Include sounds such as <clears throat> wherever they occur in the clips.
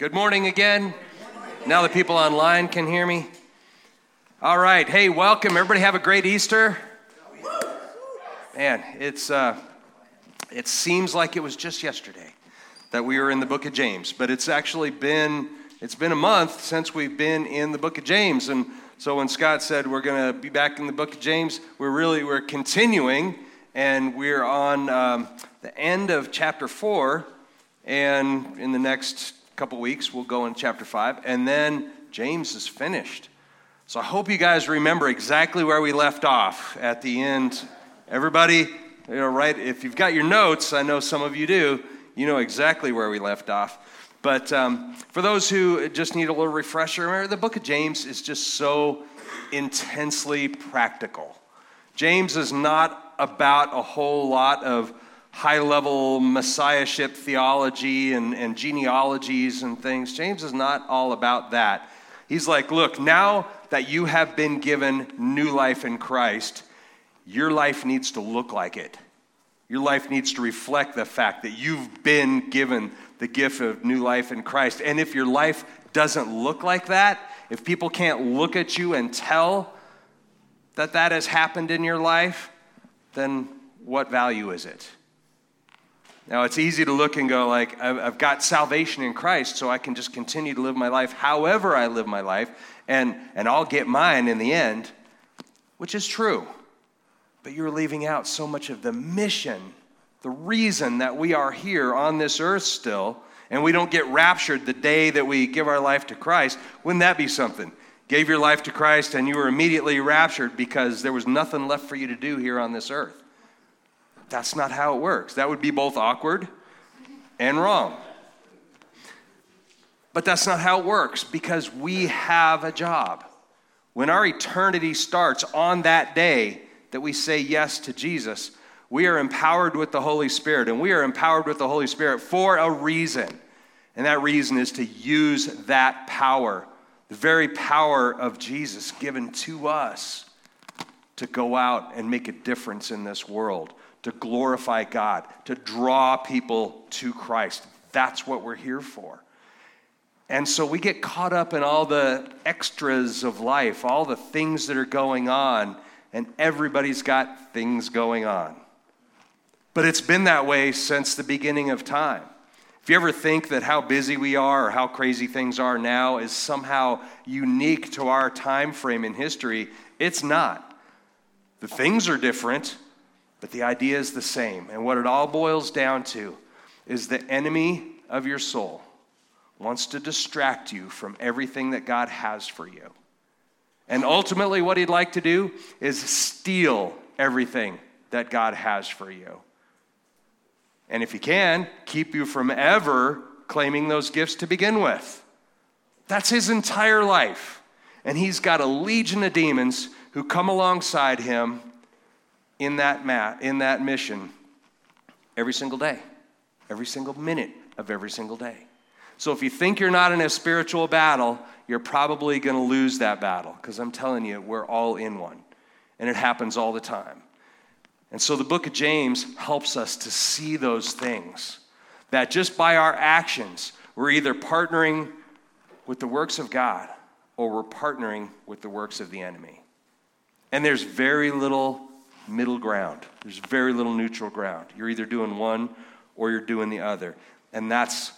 Good morning again. Now the people online can hear me. All right. Hey, welcome. Everybody have a great Easter. Man, it's uh, it seems like it was just yesterday that we were in the book of James, but it's actually been it's been a month since we've been in the book of James. And so when Scott said we're going to be back in the book of James, we're really we're continuing and we're on um, the end of chapter 4 and in the next couple weeks, we'll go in chapter 5. And then James is finished. So I hope you guys remember exactly where we left off at the end. Everybody, you know, right? If you've got your notes, I know some of you do, you know exactly where we left off. But um, for those who just need a little refresher, remember the book of James is just so intensely practical. James is not about a whole lot of high level messiahship theology and, and genealogies and things. James is not all about that. He's like, look, now that you have been given new life in Christ, your life needs to look like it. Your life needs to reflect the fact that you've been given the gift of new life in Christ. And if your life doesn't look like that, if people can't look at you and tell that that has happened in your life, then what value is it? Now, it's easy to look and go, like, I've got salvation in Christ, so I can just continue to live my life however I live my life, and, and I'll get mine in the end, which is true. But you're leaving out so much of the mission, the reason that we are here on this earth still, and we don't get raptured the day that we give our life to Christ. Wouldn't that be something? Gave your life to Christ, and you were immediately raptured because there was nothing left for you to do here on this earth. That's not how it works. That would be both awkward and wrong. But that's not how it works because we have a job. When our eternity starts on that day that we say yes to Jesus, we are empowered with the Holy Spirit, and we are empowered with the Holy Spirit for a reason. And that reason is to use that power, the very power of Jesus given to us, to go out and make a difference in this world to glorify God, to draw people to Christ. That's what we're here for. And so we get caught up in all the extras of life, all the things that are going on, and everybody's got things going on. But it's been that way since the beginning of time. If you ever think that how busy we are or how crazy things are now is somehow unique to our time frame in history, it's not. The things are different, but the idea is the same. And what it all boils down to is the enemy of your soul wants to distract you from everything that God has for you. And ultimately, what he'd like to do is steal everything that God has for you. And if he can, keep you from ever claiming those gifts to begin with. That's his entire life. And he's got a legion of demons who come alongside him in that, mat, in that mission every single day, every single minute of every single day. So if you think you're not in a spiritual battle, you're probably going to lose that battle because I'm telling you, we're all in one. And it happens all the time. And so the book of James helps us to see those things. That just by our actions, we're either partnering with the works of God or we're partnering with the works of the enemy. And there's very little middle ground. There's very little neutral ground. You're either doing one or you're doing the other. And that's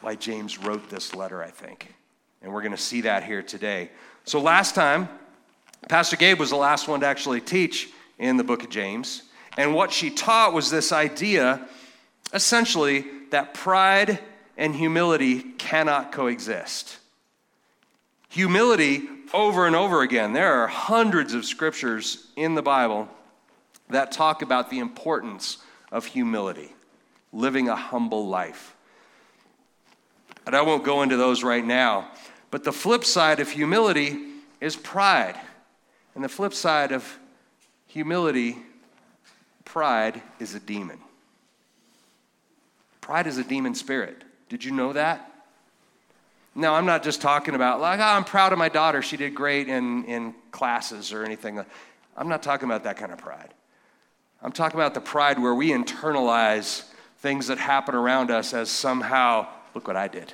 why James wrote this letter, I think. And we're going to see that here today. So last time, Pastor Gabe was the last one to actually teach in the book of James. And what she taught was this idea, essentially, that pride and humility cannot coexist. Humility, over and over again, there are hundreds of scriptures in the Bible that talk about the importance of humility, living a humble life. And I won't go into those right now, but the flip side of humility is pride. And the flip side of humility, pride, is a demon. Pride is a demon spirit. Did you know that? Now, I'm not just talking about, like, oh, I'm proud of my daughter. She did great in, in classes or anything. I'm not talking about that kind of pride. I'm talking about the pride where we internalize things that happen around us as somehow look what I did.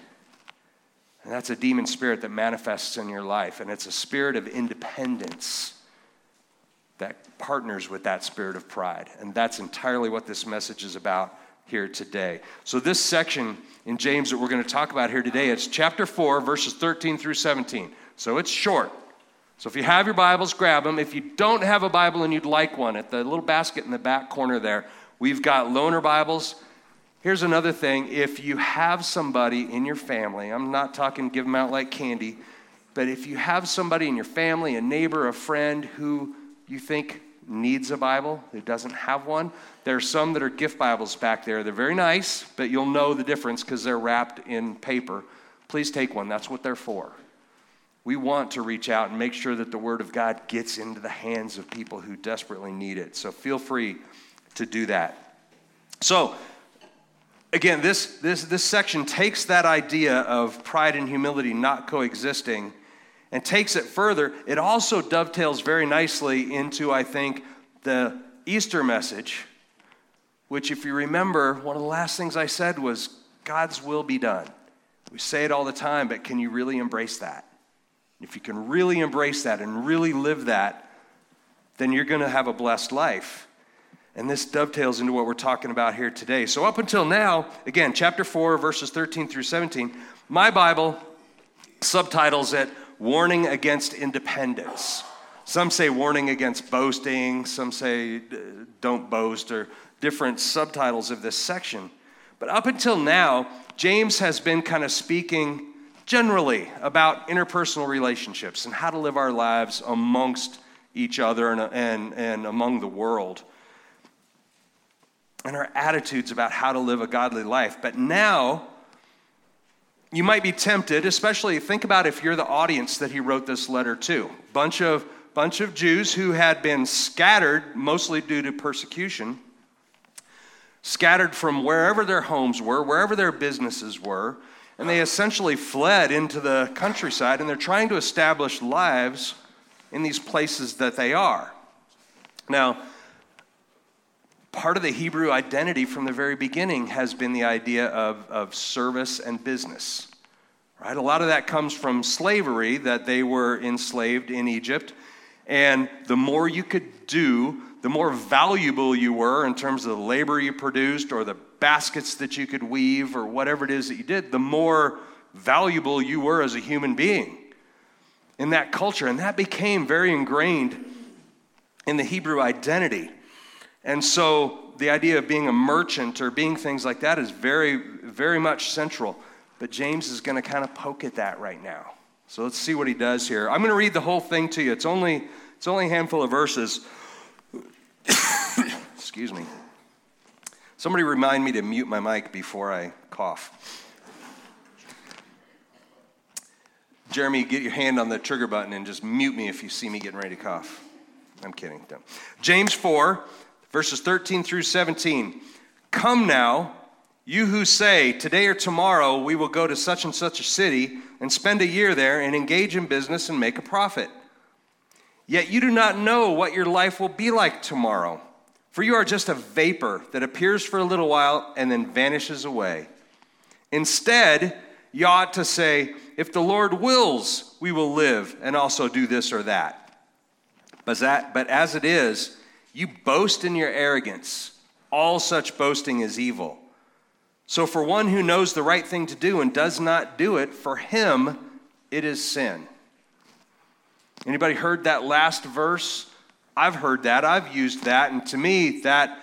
And that's a demon spirit that manifests in your life. And it's a spirit of independence that partners with that spirit of pride. And that's entirely what this message is about here today. So, this section in James that we're going to talk about here today, it's chapter 4, verses 13 through 17. So, it's short. So, if you have your Bibles, grab them. If you don't have a Bible and you'd like one, at the little basket in the back corner there, we've got loaner Bibles. Here's another thing if you have somebody in your family, I'm not talking give them out like candy, but if you have somebody in your family, a neighbor, a friend who you think needs a Bible, who doesn't have one, there are some that are gift Bibles back there. They're very nice, but you'll know the difference because they're wrapped in paper. Please take one, that's what they're for. We want to reach out and make sure that the Word of God gets into the hands of people who desperately need it. So feel free to do that. So, again, this, this, this section takes that idea of pride and humility not coexisting and takes it further. It also dovetails very nicely into, I think, the Easter message, which, if you remember, one of the last things I said was God's will be done. We say it all the time, but can you really embrace that? If you can really embrace that and really live that, then you're going to have a blessed life. And this dovetails into what we're talking about here today. So, up until now, again, chapter 4, verses 13 through 17, my Bible subtitles it Warning Against Independence. Some say warning against boasting, some say uh, don't boast, or different subtitles of this section. But up until now, James has been kind of speaking generally about interpersonal relationships and how to live our lives amongst each other and, and, and among the world and our attitudes about how to live a godly life. But now, you might be tempted, especially think about if you're the audience that he wrote this letter to. Bunch of bunch of Jews who had been scattered mostly due to persecution, scattered from wherever their homes were, wherever their businesses were, and they essentially fled into the countryside and they're trying to establish lives in these places that they are. Now, part of the Hebrew identity from the very beginning has been the idea of, of service and business. Right? A lot of that comes from slavery, that they were enslaved in Egypt. And the more you could do, the more valuable you were in terms of the labor you produced or the baskets that you could weave or whatever it is that you did, the more valuable you were as a human being in that culture. And that became very ingrained in the Hebrew identity. And so the idea of being a merchant or being things like that is very, very much central. But James is going to kind of poke at that right now. So let's see what he does here. I'm going to read the whole thing to you. It's only, it's only a handful of verses. <coughs> Excuse me. Somebody remind me to mute my mic before I cough. Jeremy, get your hand on the trigger button and just mute me if you see me getting ready to cough. I'm kidding. James 4, verses 13 through 17. Come now, you who say, Today or tomorrow we will go to such and such a city and spend a year there and engage in business and make a profit. Yet you do not know what your life will be like tomorrow, for you are just a vapor that appears for a little while and then vanishes away. Instead, you ought to say, If the Lord wills, we will live and also do this or that. But, that, but as it is, you boast in your arrogance. All such boasting is evil. So, for one who knows the right thing to do and does not do it, for him it is sin. Anybody heard that last verse? I've heard that. I've used that. And to me, that,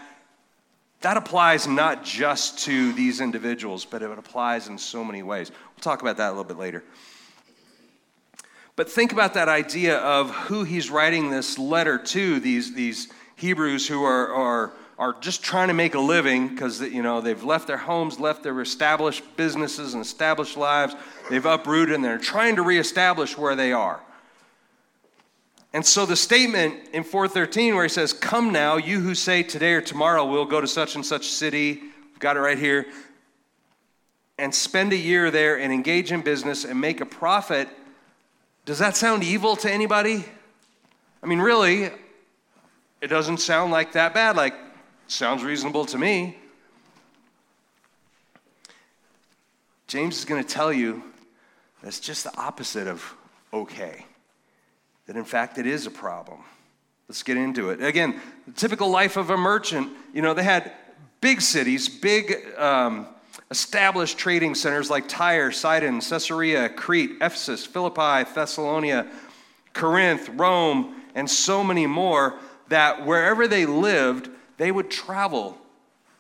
that applies not just to these individuals, but it applies in so many ways. We'll talk about that a little bit later. But think about that idea of who he's writing this letter to, these, these Hebrews who are, are, are just trying to make a living because you know they've left their homes, left their established businesses and established lives. They've uprooted and they're trying to reestablish where they are. And so the statement in 413 where he says, Come now, you who say today or tomorrow we'll go to such and such city, we've got it right here, and spend a year there and engage in business and make a profit. Does that sound evil to anybody? I mean, really, it doesn't sound like that bad. Like, sounds reasonable to me. James is going to tell you that's just the opposite of okay. That in fact it is a problem. Let's get into it. Again, the typical life of a merchant, you know, they had big cities, big um, established trading centers like Tyre, Sidon, Caesarea, Crete, Ephesus, Philippi, Thessalonica, Corinth, Rome, and so many more that wherever they lived, they would travel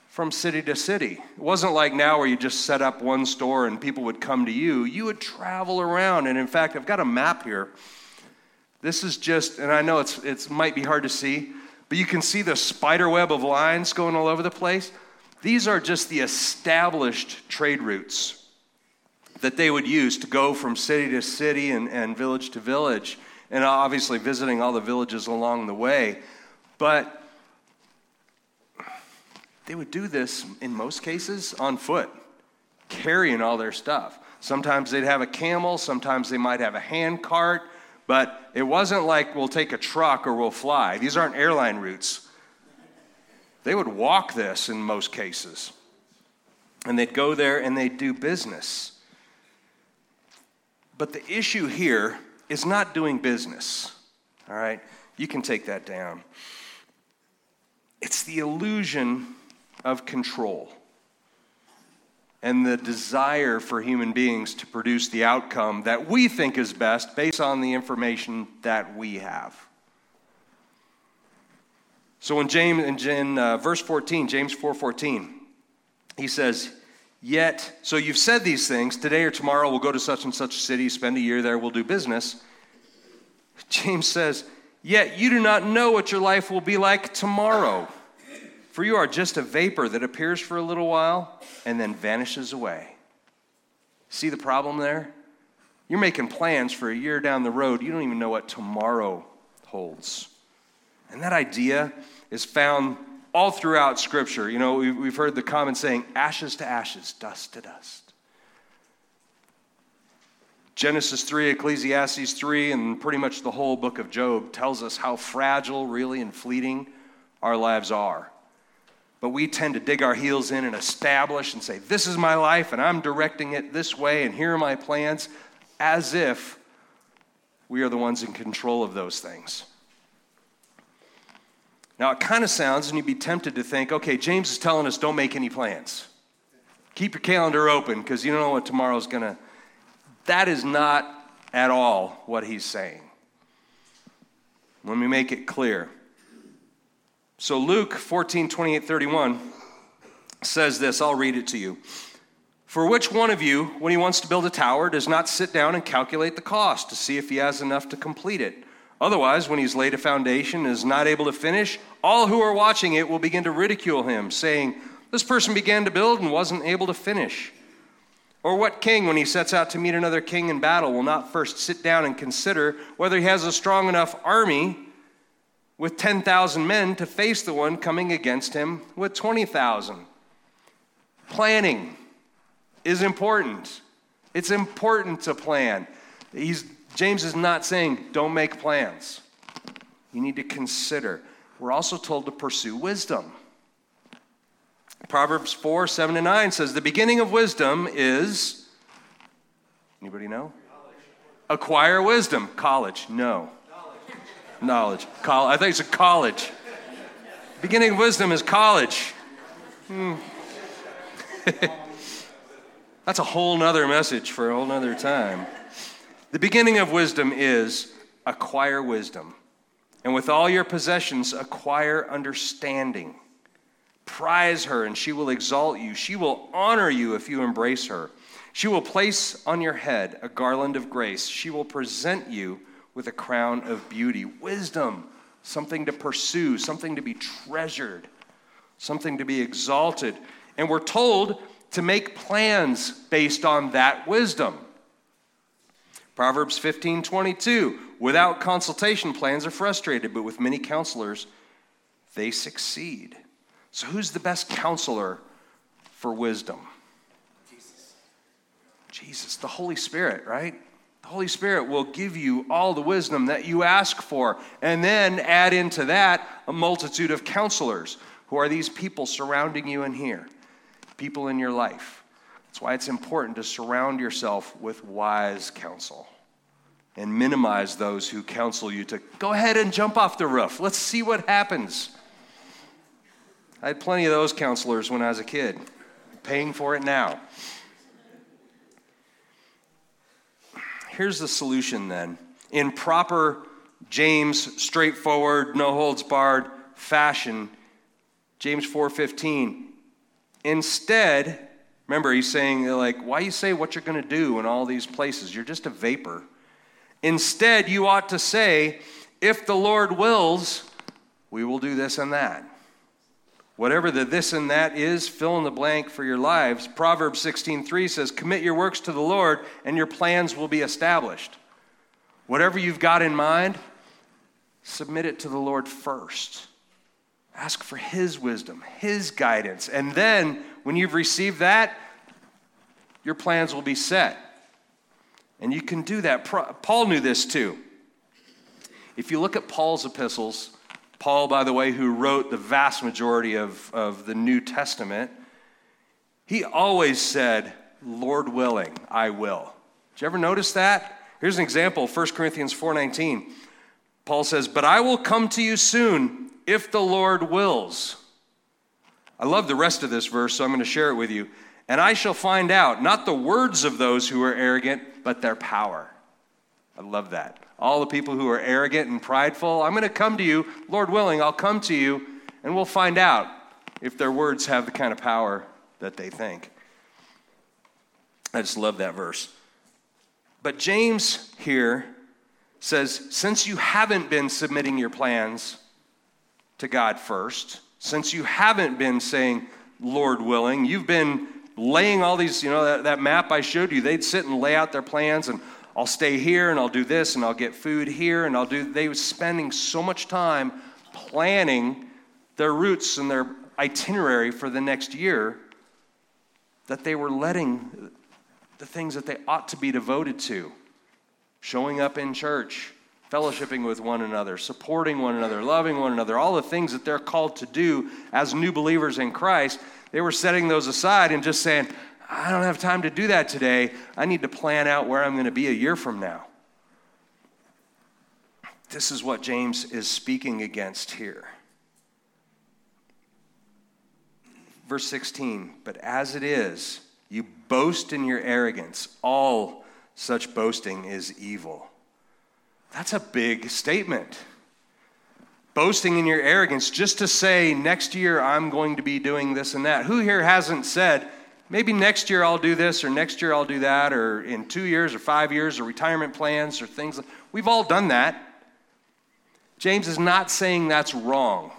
from city to city. It wasn't like now where you just set up one store and people would come to you. You would travel around. And in fact, I've got a map here. This is just, and I know it's it might be hard to see, but you can see the spider web of lines going all over the place. These are just the established trade routes that they would use to go from city to city and, and village to village, and obviously visiting all the villages along the way. But they would do this in most cases on foot, carrying all their stuff. Sometimes they'd have a camel, sometimes they might have a hand cart, but it wasn't like we'll take a truck or we'll fly. These aren't airline routes. They would walk this in most cases. And they'd go there and they'd do business. But the issue here is not doing business. All right? You can take that down. It's the illusion of control and the desire for human beings to produce the outcome that we think is best based on the information that we have. So in James in uh, verse 14, James 4:14, he says, "Yet, so you've said these things, today or tomorrow we'll go to such and such a city, spend a year there, we'll do business." James says, "Yet you do not know what your life will be like tomorrow, for you are just a vapor that appears for a little while and then vanishes away." See the problem there? You're making plans for a year down the road. You don't even know what tomorrow holds. And that idea is found all throughout Scripture. You know, we've heard the common saying, ashes to ashes, dust to dust. Genesis 3, Ecclesiastes 3, and pretty much the whole book of Job tells us how fragile, really, and fleeting our lives are. But we tend to dig our heels in and establish and say, This is my life, and I'm directing it this way, and here are my plans, as if we are the ones in control of those things. Now, it kind of sounds, and you'd be tempted to think, okay, James is telling us don't make any plans. Keep your calendar open because you don't know what tomorrow's going to. That is not at all what he's saying. Let me make it clear. So, Luke 14, 28, 31 says this. I'll read it to you. For which one of you, when he wants to build a tower, does not sit down and calculate the cost to see if he has enough to complete it? Otherwise, when he's laid a foundation and is not able to finish, all who are watching it will begin to ridicule him, saying, This person began to build and wasn't able to finish. Or what king, when he sets out to meet another king in battle, will not first sit down and consider whether he has a strong enough army with 10,000 men to face the one coming against him with 20,000? Planning is important. It's important to plan. He's James is not saying don't make plans. You need to consider. We're also told to pursue wisdom. Proverbs 4 7 and 9 says, The beginning of wisdom is, anybody know? Acquire wisdom. College. No. Knowledge. Col- I think it's a college. beginning of wisdom is college. Hmm. <laughs> That's a whole nother message for a whole nother time. The beginning of wisdom is acquire wisdom. And with all your possessions, acquire understanding. Prize her, and she will exalt you. She will honor you if you embrace her. She will place on your head a garland of grace. She will present you with a crown of beauty. Wisdom, something to pursue, something to be treasured, something to be exalted. And we're told to make plans based on that wisdom. Proverbs 15 22. Without consultation, plans are frustrated, but with many counselors, they succeed. So, who's the best counselor for wisdom? Jesus. Jesus, the Holy Spirit, right? The Holy Spirit will give you all the wisdom that you ask for, and then add into that a multitude of counselors who are these people surrounding you in here, people in your life That's why it's important to surround yourself with wise counsel and minimize those who counsel you to go ahead and jump off the roof. Let's see what happens. I had plenty of those counselors when I was a kid, paying for it now. Here's the solution then. In proper James straightforward, no holds barred fashion, James 4:15, instead, remember he's saying like why you say what you're going to do in all these places? You're just a vapor. Instead, you ought to say, if the Lord wills, we will do this and that. Whatever the this and that is, fill in the blank for your lives. Proverbs 16:3 says, "Commit your works to the Lord, and your plans will be established." Whatever you've got in mind, submit it to the Lord first. Ask for his wisdom, his guidance, and then when you've received that, your plans will be set. And you can do that. Paul knew this too. If you look at Paul's epistles, Paul, by the way, who wrote the vast majority of, of the New Testament, he always said, Lord willing, I will. Did you ever notice that? Here's an example, 1 Corinthians 4:19. Paul says, "But I will come to you soon if the Lord wills." I love the rest of this verse, so I'm going to share it with you. And I shall find out not the words of those who are arrogant, but their power. I love that. All the people who are arrogant and prideful, I'm going to come to you, Lord willing, I'll come to you, and we'll find out if their words have the kind of power that they think. I just love that verse. But James here says, since you haven't been submitting your plans to God first, since you haven't been saying, Lord willing, you've been laying all these, you know, that, that map I showed you, they'd sit and lay out their plans and I'll stay here and I'll do this and I'll get food here and I'll do, they were spending so much time planning their routes and their itinerary for the next year that they were letting the things that they ought to be devoted to showing up in church, fellowshipping with one another, supporting one another, loving one another, all the things that they're called to do as new believers in Christ, they were setting those aside and just saying, I don't have time to do that today. I need to plan out where I'm going to be a year from now. This is what James is speaking against here. Verse 16, but as it is, you boast in your arrogance. All such boasting is evil. That's a big statement. Boasting in your arrogance just to say, next year I'm going to be doing this and that. Who here hasn't said, maybe next year I'll do this or next year I'll do that or in two years or five years or retirement plans or things. We've all done that. James is not saying that's wrong,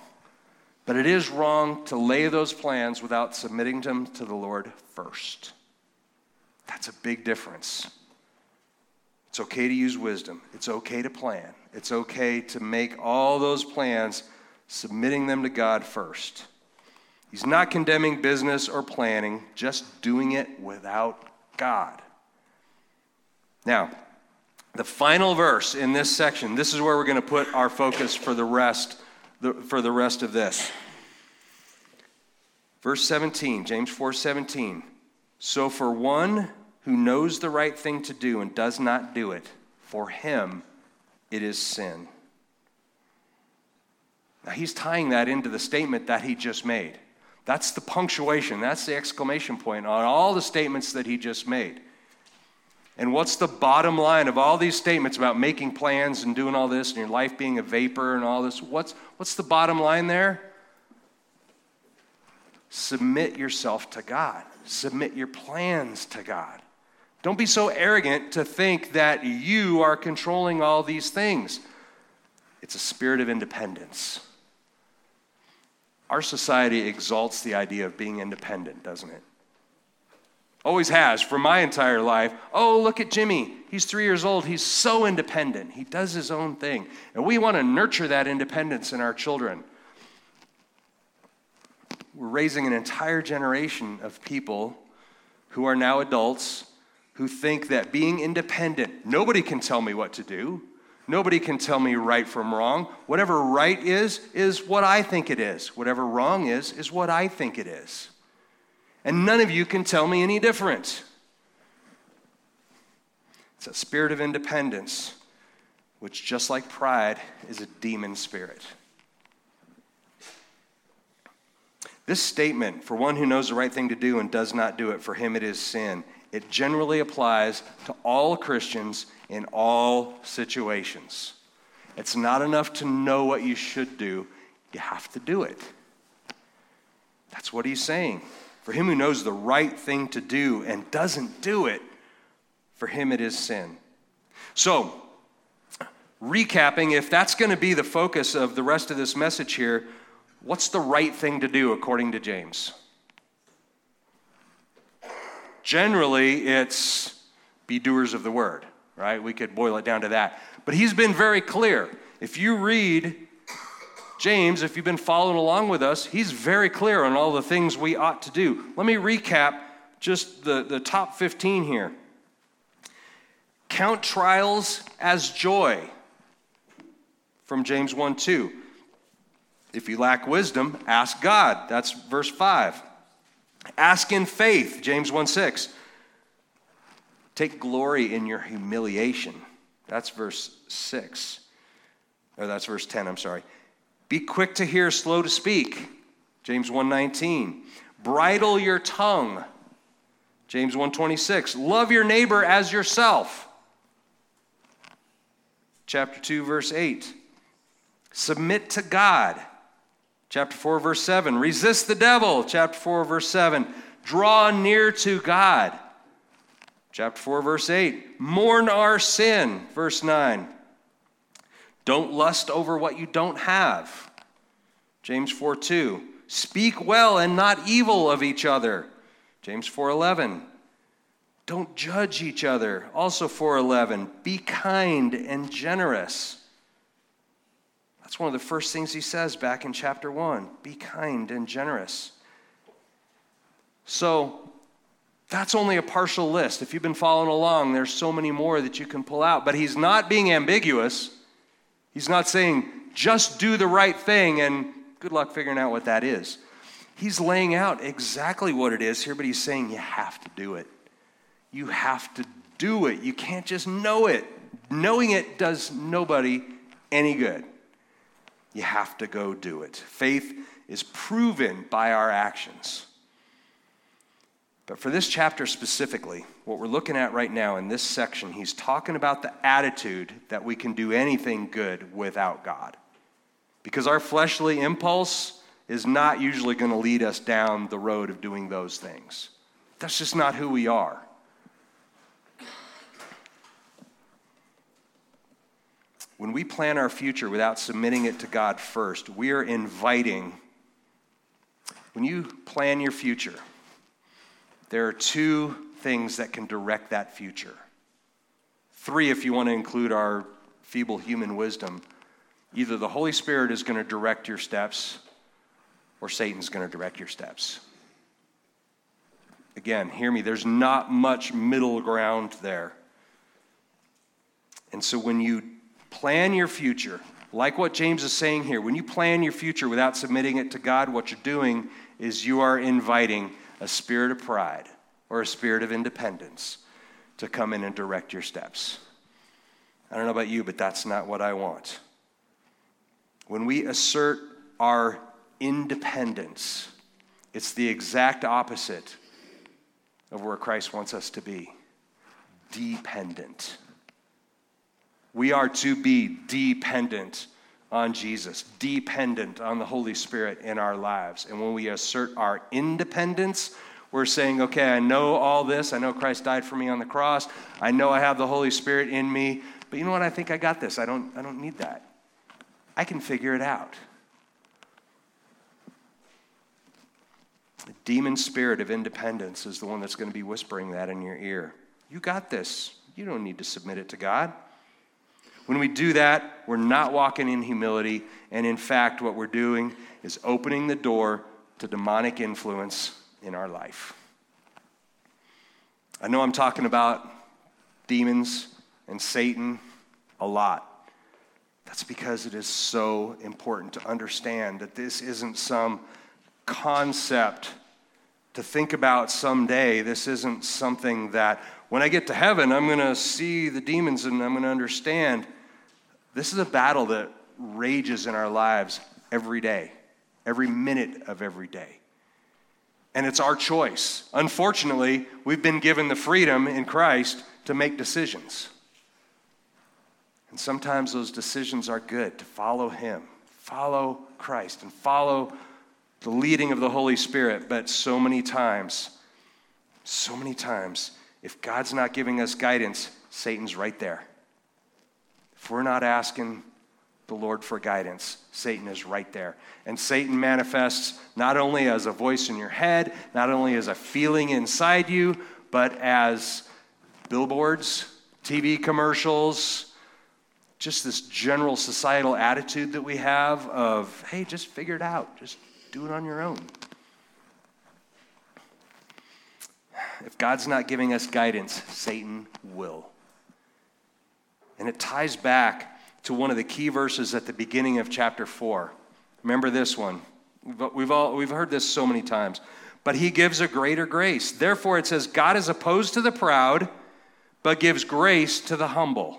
but it is wrong to lay those plans without submitting them to the Lord first. That's a big difference. It's okay to use wisdom. It's okay to plan. It's okay to make all those plans, submitting them to God first. He's not condemning business or planning, just doing it without God. Now, the final verse in this section, this is where we're going to put our focus for the rest for the rest of this. Verse 17, James 4:17. So for one who knows the right thing to do and does not do it, for him it is sin. Now he's tying that into the statement that he just made. That's the punctuation, that's the exclamation point on all the statements that he just made. And what's the bottom line of all these statements about making plans and doing all this and your life being a vapor and all this? What's, what's the bottom line there? Submit yourself to God, submit your plans to God. Don't be so arrogant to think that you are controlling all these things. It's a spirit of independence. Our society exalts the idea of being independent, doesn't it? Always has for my entire life. Oh, look at Jimmy. He's three years old. He's so independent. He does his own thing. And we want to nurture that independence in our children. We're raising an entire generation of people who are now adults who think that being independent, nobody can tell me what to do. Nobody can tell me right from wrong. Whatever right is, is what I think it is. Whatever wrong is, is what I think it is. and none of you can tell me any different. It's a spirit of independence, which, just like pride, is a demon spirit. This statement, for one who knows the right thing to do and does not do it, for him it is sin, it generally applies to all Christians in all situations. It's not enough to know what you should do, you have to do it. That's what he's saying. For him who knows the right thing to do and doesn't do it, for him it is sin. So, recapping, if that's going to be the focus of the rest of this message here, what's the right thing to do according to James? Generally, it's be doers of the word, right? We could boil it down to that. But he's been very clear. If you read James, if you've been following along with us, he's very clear on all the things we ought to do. Let me recap just the, the top 15 here. Count trials as joy from James 1 2. If you lack wisdom, ask God. That's verse 5. Ask in faith, James 1 6. Take glory in your humiliation. That's verse 6. Or that's verse 10, I'm sorry. Be quick to hear, slow to speak. James 1:19. Bridle your tongue. James 1:26. Love your neighbor as yourself. Chapter 2 verse 8. Submit to God. Chapter 4 verse 7. Resist the devil. Chapter 4 verse 7. Draw near to God. Chapter 4 verse 8. Mourn our sin. Verse 9. Don't lust over what you don't have. James 4 2. Speak well and not evil of each other. James 4:11. Don't judge each other. Also 4:11. Be kind and generous. That's one of the first things he says back in chapter 1. Be kind and generous. So, that's only a partial list. If you've been following along, there's so many more that you can pull out, but he's not being ambiguous. He's not saying, just do the right thing and good luck figuring out what that is. He's laying out exactly what it is here, but he's saying you have to do it. You have to do it. You can't just know it. Knowing it does nobody any good. You have to go do it. Faith is proven by our actions. But for this chapter specifically, what we're looking at right now in this section, he's talking about the attitude that we can do anything good without God. Because our fleshly impulse is not usually going to lead us down the road of doing those things. That's just not who we are. When we plan our future without submitting it to God first, we are inviting. When you plan your future, there are two things that can direct that future. Three, if you want to include our feeble human wisdom. Either the Holy Spirit is going to direct your steps, or Satan's going to direct your steps. Again, hear me, there's not much middle ground there. And so when you plan your future, like what James is saying here, when you plan your future without submitting it to God, what you're doing is you are inviting a spirit of pride or a spirit of independence to come in and direct your steps. I don't know about you, but that's not what I want. When we assert our independence, it's the exact opposite of where Christ wants us to be dependent. We are to be dependent on Jesus, dependent on the Holy Spirit in our lives. And when we assert our independence, we're saying, okay, I know all this. I know Christ died for me on the cross. I know I have the Holy Spirit in me. But you know what? I think I got this. I don't, I don't need that. I can figure it out. The demon spirit of independence is the one that's going to be whispering that in your ear. You got this. You don't need to submit it to God. When we do that, we're not walking in humility. And in fact, what we're doing is opening the door to demonic influence in our life. I know I'm talking about demons and Satan a lot. That's because it is so important to understand that this isn't some concept to think about someday. This isn't something that when I get to heaven, I'm going to see the demons and I'm going to understand. This is a battle that rages in our lives every day, every minute of every day. And it's our choice. Unfortunately, we've been given the freedom in Christ to make decisions. And sometimes those decisions are good to follow Him, follow Christ, and follow the leading of the Holy Spirit. But so many times, so many times, if God's not giving us guidance, Satan's right there. If we're not asking the Lord for guidance, Satan is right there. And Satan manifests not only as a voice in your head, not only as a feeling inside you, but as billboards, TV commercials, just this general societal attitude that we have of, hey, just figure it out, just do it on your own. If God's not giving us guidance, Satan will. And it ties back to one of the key verses at the beginning of chapter 4. Remember this one. We've, all, we've heard this so many times. But he gives a greater grace. Therefore, it says, God is opposed to the proud, but gives grace to the humble.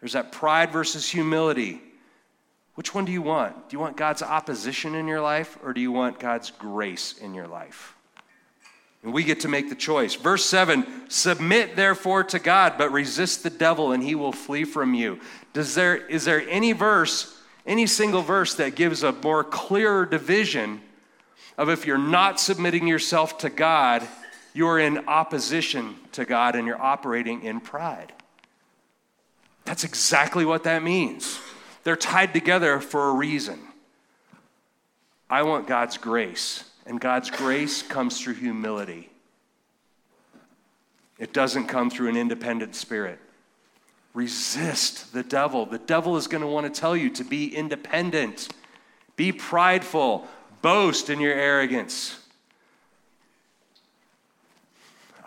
There's that pride versus humility. Which one do you want? Do you want God's opposition in your life or do you want God's grace in your life? And we get to make the choice. Verse 7 Submit therefore to God, but resist the devil, and he will flee from you. Does there, is there any verse, any single verse that gives a more clearer division of if you're not submitting yourself to God, you're in opposition to God and you're operating in pride? That's exactly what that means. They're tied together for a reason. I want God's grace, and God's grace comes through humility. It doesn't come through an independent spirit. Resist the devil. The devil is going to want to tell you to be independent, be prideful, boast in your arrogance.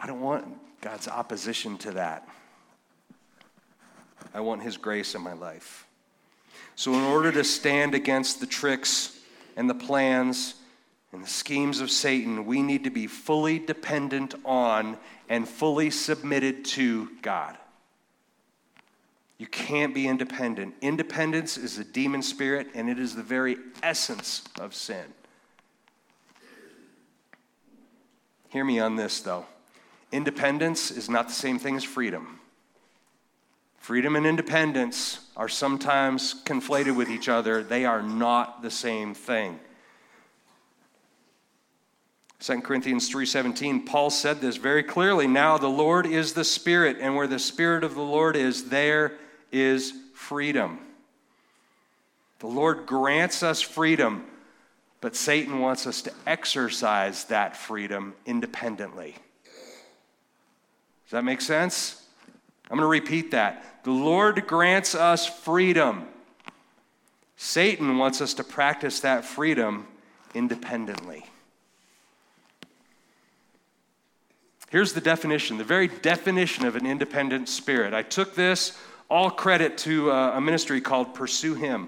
I don't want God's opposition to that. I want His grace in my life. So, in order to stand against the tricks and the plans and the schemes of Satan, we need to be fully dependent on and fully submitted to God. You can't be independent. Independence is a demon spirit, and it is the very essence of sin. Hear me on this, though. Independence is not the same thing as freedom. Freedom and independence are sometimes conflated with each other. They are not the same thing. 2 Corinthians 3:17 Paul said this very clearly now the Lord is the spirit and where the spirit of the Lord is there is freedom. The Lord grants us freedom but Satan wants us to exercise that freedom independently. Does that make sense? I'm going to repeat that. The Lord grants us freedom. Satan wants us to practice that freedom independently. Here's the definition, the very definition of an independent spirit. I took this, all credit to uh, a ministry called Pursue Him.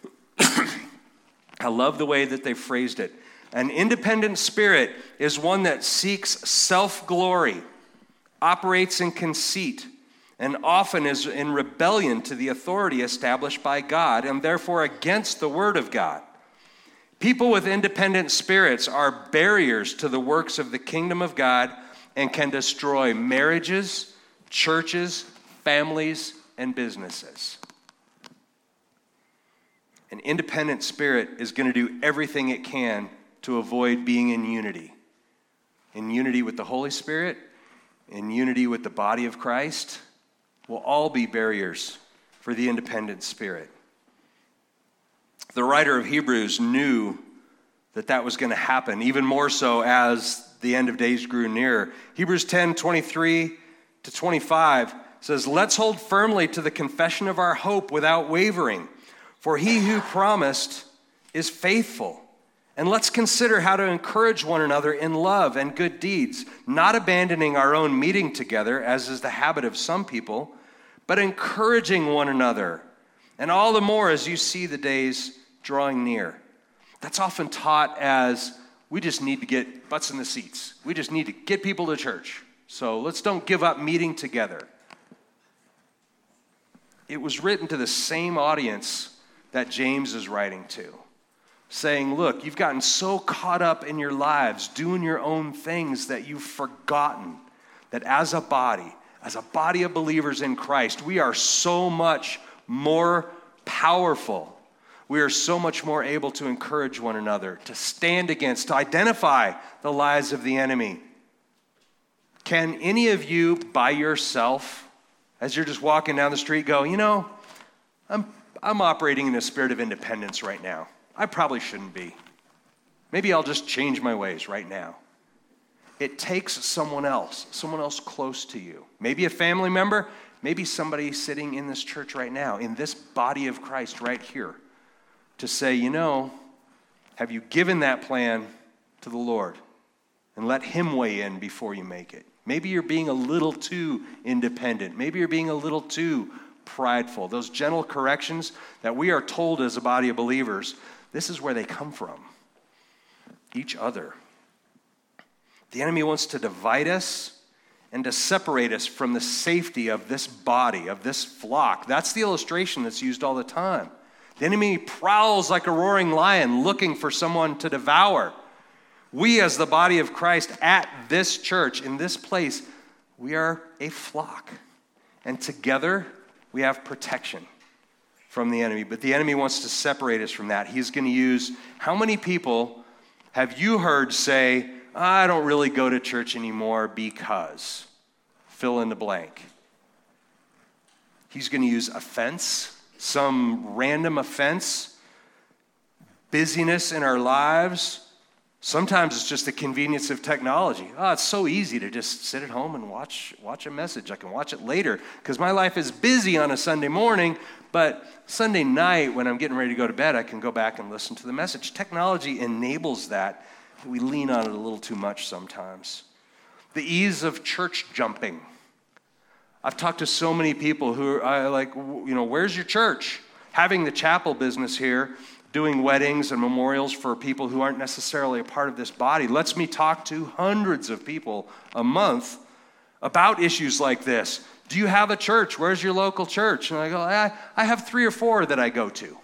<clears throat> I love the way that they phrased it. An independent spirit is one that seeks self glory, operates in conceit, and often is in rebellion to the authority established by God and therefore against the Word of God. People with independent spirits are barriers to the works of the kingdom of God and can destroy marriages, churches, families, and businesses. An independent spirit is going to do everything it can to avoid being in unity. In unity with the Holy Spirit, in unity with the body of Christ, will all be barriers for the independent spirit. The writer of Hebrews knew that that was going to happen, even more so as the end of days grew near. Hebrews 10 23 to 25 says, Let's hold firmly to the confession of our hope without wavering, for he who promised is faithful. And let's consider how to encourage one another in love and good deeds, not abandoning our own meeting together, as is the habit of some people but encouraging one another, and all the more as you see the days drawing near. That's often taught as we just need to get butts in the seats. We just need to get people to church. So let's don't give up meeting together. It was written to the same audience that James is writing to, saying, Look, you've gotten so caught up in your lives, doing your own things, that you've forgotten that as a body, as a body of believers in Christ, we are so much more powerful. We are so much more able to encourage one another, to stand against, to identify the lies of the enemy. Can any of you by yourself, as you're just walking down the street, go, you know, I'm, I'm operating in a spirit of independence right now. I probably shouldn't be. Maybe I'll just change my ways right now. It takes someone else, someone else close to you. Maybe a family member, maybe somebody sitting in this church right now, in this body of Christ right here, to say, you know, have you given that plan to the Lord? And let Him weigh in before you make it. Maybe you're being a little too independent. Maybe you're being a little too prideful. Those gentle corrections that we are told as a body of believers, this is where they come from each other. The enemy wants to divide us and to separate us from the safety of this body, of this flock. That's the illustration that's used all the time. The enemy prowls like a roaring lion looking for someone to devour. We, as the body of Christ at this church, in this place, we are a flock. And together, we have protection from the enemy. But the enemy wants to separate us from that. He's going to use how many people have you heard say, I don't really go to church anymore because fill in the blank. He's going to use offense, some random offense, busyness in our lives. Sometimes it's just the convenience of technology. Oh, it's so easy to just sit at home and watch, watch a message. I can watch it later because my life is busy on a Sunday morning, but Sunday night when I'm getting ready to go to bed, I can go back and listen to the message. Technology enables that we lean on it a little too much sometimes. The ease of church jumping. I've talked to so many people who are like, you know, where's your church? Having the chapel business here, doing weddings and memorials for people who aren't necessarily a part of this body, lets me talk to hundreds of people a month about issues like this. Do you have a church? Where's your local church? And I go, I, I have three or four that I go to.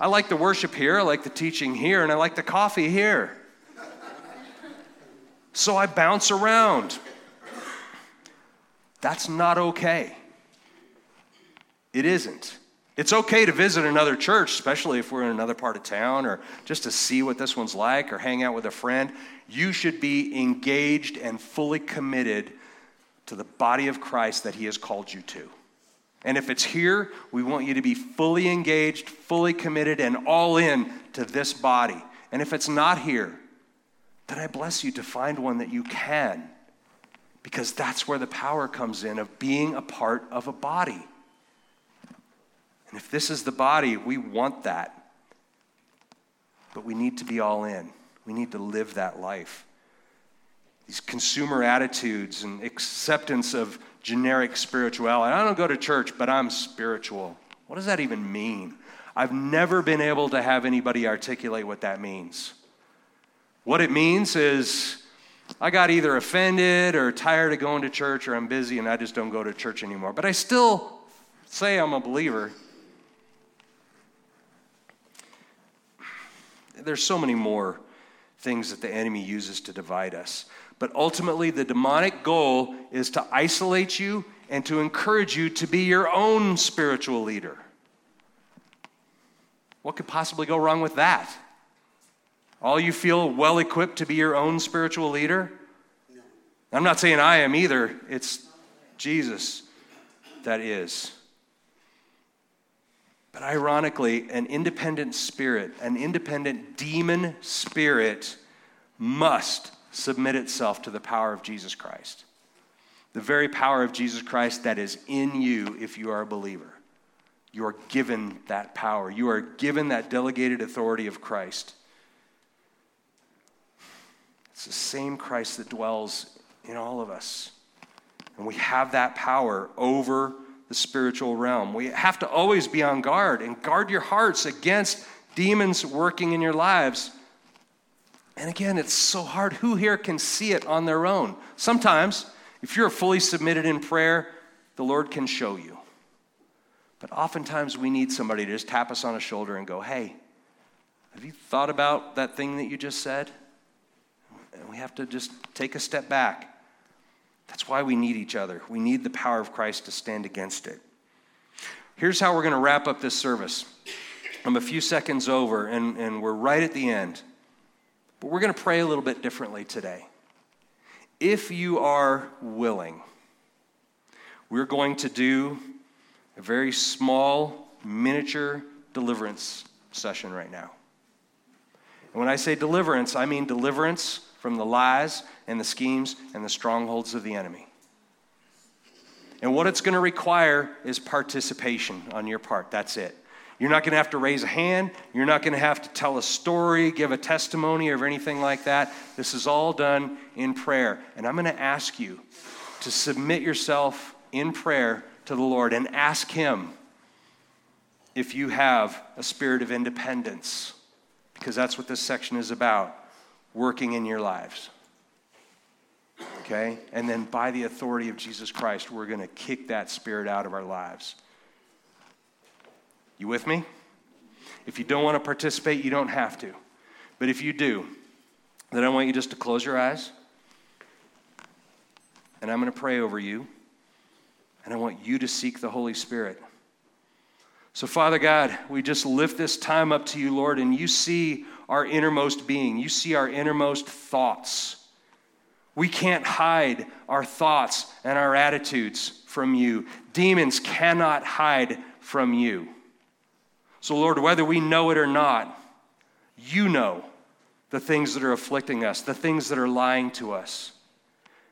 I like the worship here, I like the teaching here, and I like the coffee here. So I bounce around. That's not okay. It isn't. It's okay to visit another church, especially if we're in another part of town or just to see what this one's like or hang out with a friend. You should be engaged and fully committed to the body of Christ that He has called you to. And if it's here, we want you to be fully engaged, fully committed, and all in to this body. And if it's not here, then I bless you to find one that you can, because that's where the power comes in of being a part of a body. And if this is the body, we want that. But we need to be all in, we need to live that life. These consumer attitudes and acceptance of generic spirituality. I don't go to church, but I'm spiritual. What does that even mean? I've never been able to have anybody articulate what that means. What it means is I got either offended or tired of going to church or I'm busy and I just don't go to church anymore. But I still say I'm a believer. There's so many more things that the enemy uses to divide us. But ultimately, the demonic goal is to isolate you and to encourage you to be your own spiritual leader. What could possibly go wrong with that? All you feel well equipped to be your own spiritual leader? No. I'm not saying I am either. It's Jesus that is. But ironically, an independent spirit, an independent demon spirit, must submit itself to the power of Jesus Christ. The very power of Jesus Christ that is in you if you are a believer. You are given that power, you are given that delegated authority of Christ. It's the same Christ that dwells in all of us. And we have that power over the spiritual realm. We have to always be on guard and guard your hearts against demons working in your lives. And again, it's so hard. Who here can see it on their own? Sometimes, if you're fully submitted in prayer, the Lord can show you. But oftentimes, we need somebody to just tap us on the shoulder and go, hey, have you thought about that thing that you just said? We have to just take a step back. That's why we need each other. We need the power of Christ to stand against it. Here's how we're going to wrap up this service. I'm a few seconds over, and, and we're right at the end. But we're going to pray a little bit differently today. If you are willing, we're going to do a very small, miniature deliverance session right now. And when I say deliverance, I mean deliverance from the lies and the schemes and the strongholds of the enemy. And what it's going to require is participation on your part. That's it. You're not going to have to raise a hand. You're not going to have to tell a story, give a testimony, or anything like that. This is all done in prayer. And I'm going to ask you to submit yourself in prayer to the Lord and ask Him if you have a spirit of independence, because that's what this section is about working in your lives. Okay? And then by the authority of Jesus Christ, we're going to kick that spirit out of our lives. You with me? If you don't want to participate, you don't have to. But if you do, then I want you just to close your eyes. And I'm going to pray over you. And I want you to seek the Holy Spirit. So, Father God, we just lift this time up to you, Lord, and you see our innermost being. You see our innermost thoughts. We can't hide our thoughts and our attitudes from you. Demons cannot hide from you. So, Lord, whether we know it or not, you know the things that are afflicting us, the things that are lying to us.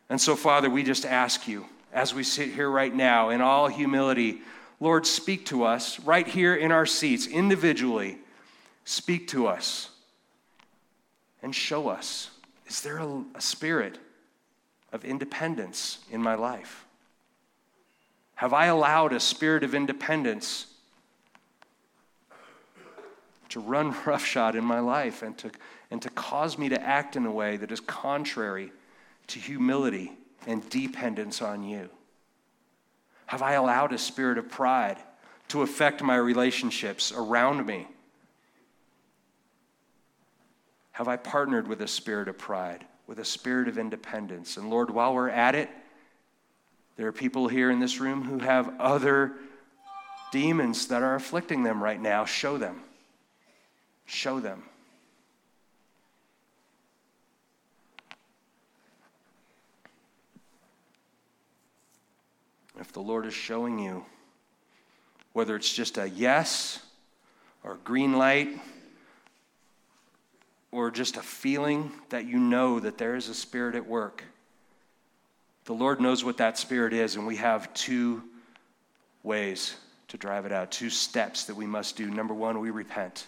And so, Father, we just ask you, as we sit here right now, in all humility, Lord, speak to us right here in our seats, individually. Speak to us and show us is there a, a spirit of independence in my life? Have I allowed a spirit of independence to run <laughs> roughshod in my life and to, and to cause me to act in a way that is contrary to humility and dependence on you? Have I allowed a spirit of pride to affect my relationships around me? Have I partnered with a spirit of pride, with a spirit of independence? And Lord, while we're at it, there are people here in this room who have other demons that are afflicting them right now. Show them. Show them. If the Lord is showing you, whether it's just a yes or a green light or just a feeling that you know that there is a spirit at work, the Lord knows what that spirit is, and we have two ways to drive it out, two steps that we must do. Number one, we repent.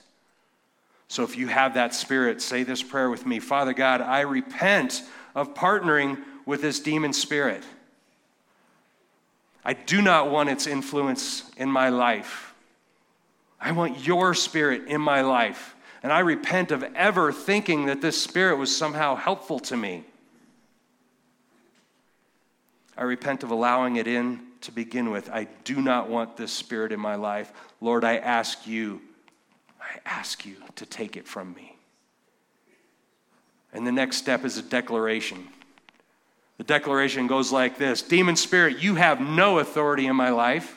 So if you have that spirit, say this prayer with me Father God, I repent of partnering with this demon spirit. I do not want its influence in my life. I want your spirit in my life. And I repent of ever thinking that this spirit was somehow helpful to me. I repent of allowing it in to begin with. I do not want this spirit in my life. Lord, I ask you I ask you to take it from me. And the next step is a declaration. The declaration goes like this Demon spirit, you have no authority in my life.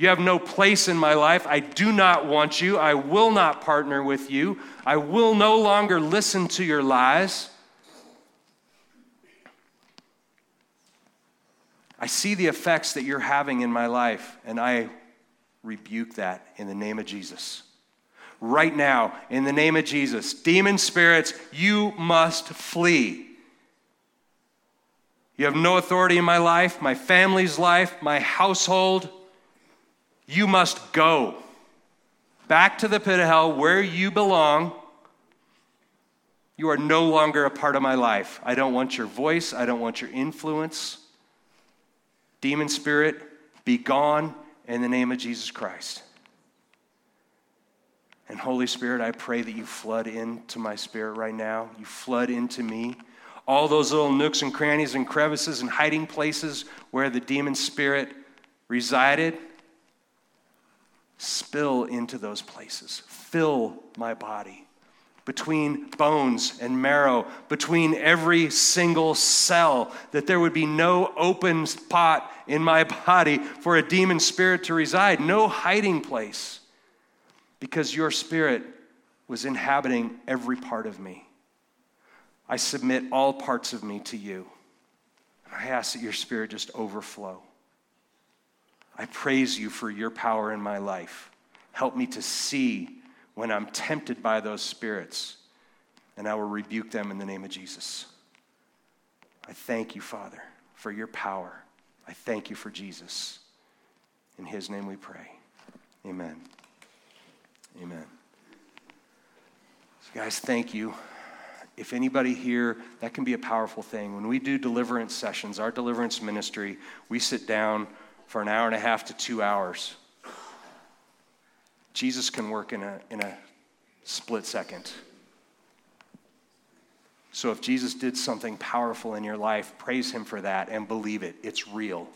You have no place in my life. I do not want you. I will not partner with you. I will no longer listen to your lies. I see the effects that you're having in my life, and I rebuke that in the name of Jesus right now in the name of Jesus. Demon spirits, you must flee. You have no authority in my life, my family's life, my household. You must go back to the pit of hell where you belong. You are no longer a part of my life. I don't want your voice. I don't want your influence. Demon spirit, be gone in the name of Jesus Christ. And Holy Spirit, I pray that you flood into my spirit right now. You flood into me. All those little nooks and crannies and crevices and hiding places where the demon spirit resided, spill into those places. Fill my body between bones and marrow, between every single cell, that there would be no open spot in my body for a demon spirit to reside, no hiding place, because your spirit was inhabiting every part of me. I submit all parts of me to you. I ask that your spirit just overflow. I praise you for your power in my life. Help me to see when I'm tempted by those spirits, and I will rebuke them in the name of Jesus. I thank you, Father, for your power. I thank you for Jesus. In his name we pray. Amen. Amen. So guys, thank you. If anybody here, that can be a powerful thing. When we do deliverance sessions, our deliverance ministry, we sit down for an hour and a half to two hours Jesus can work in a, in a split second. So if Jesus did something powerful in your life, praise him for that and believe it. It's real.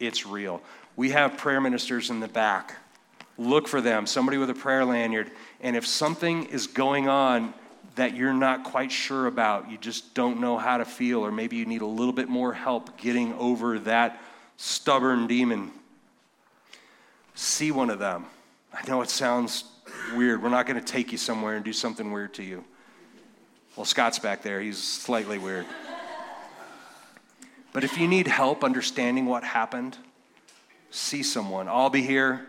It's real. We have prayer ministers in the back. Look for them, somebody with a prayer lanyard. And if something is going on that you're not quite sure about, you just don't know how to feel, or maybe you need a little bit more help getting over that stubborn demon, see one of them. I know it sounds weird. We're not going to take you somewhere and do something weird to you. Well, Scott's back there. He's slightly weird. But if you need help understanding what happened, see someone. I'll be here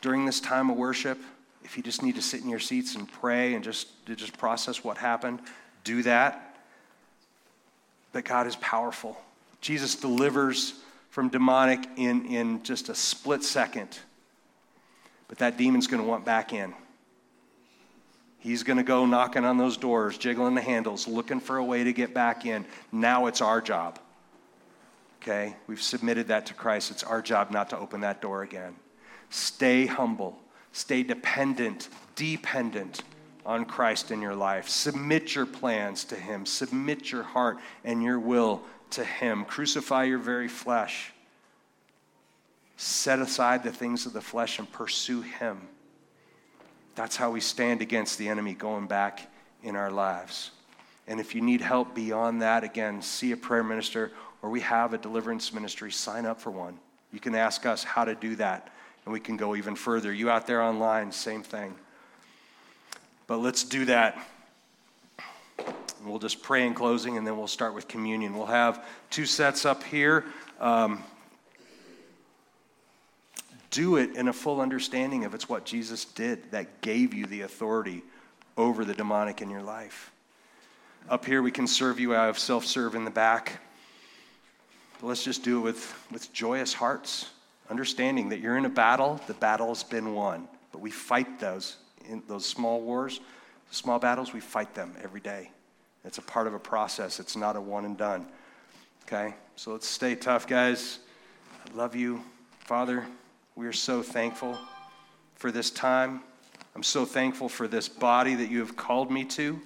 during this time of worship. If you just need to sit in your seats and pray and just, just process what happened, do that. But God is powerful. Jesus delivers from demonic in, in just a split second. But that demon's going to want back in. He's going to go knocking on those doors, jiggling the handles, looking for a way to get back in. Now it's our job. Okay? We've submitted that to Christ. It's our job not to open that door again. Stay humble, stay dependent, dependent on Christ in your life. Submit your plans to Him, submit your heart and your will to Him. Crucify your very flesh. Set aside the things of the flesh and pursue Him. That's how we stand against the enemy going back in our lives. And if you need help beyond that, again, see a prayer minister or we have a deliverance ministry, sign up for one. You can ask us how to do that, and we can go even further. You out there online, same thing. But let's do that We'll just pray in closing and then we'll start with communion. We'll have two sets up here. Um, do it in a full understanding of it's what Jesus did that gave you the authority over the demonic in your life. Up here, we can serve you. I have self serve in the back. But let's just do it with, with joyous hearts, understanding that you're in a battle, the battle's been won. But we fight those, in those small wars, small battles, we fight them every day. It's a part of a process, it's not a one and done. Okay? So let's stay tough, guys. I love you. Father, we are so thankful for this time. I'm so thankful for this body that you have called me to.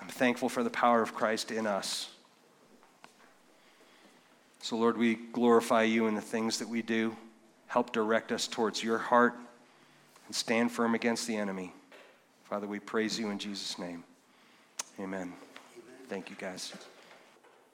I'm thankful for the power of Christ in us. So, Lord, we glorify you in the things that we do. Help direct us towards your heart and stand firm against the enemy. Father, we praise you in Jesus' name. Amen. Thank you, guys.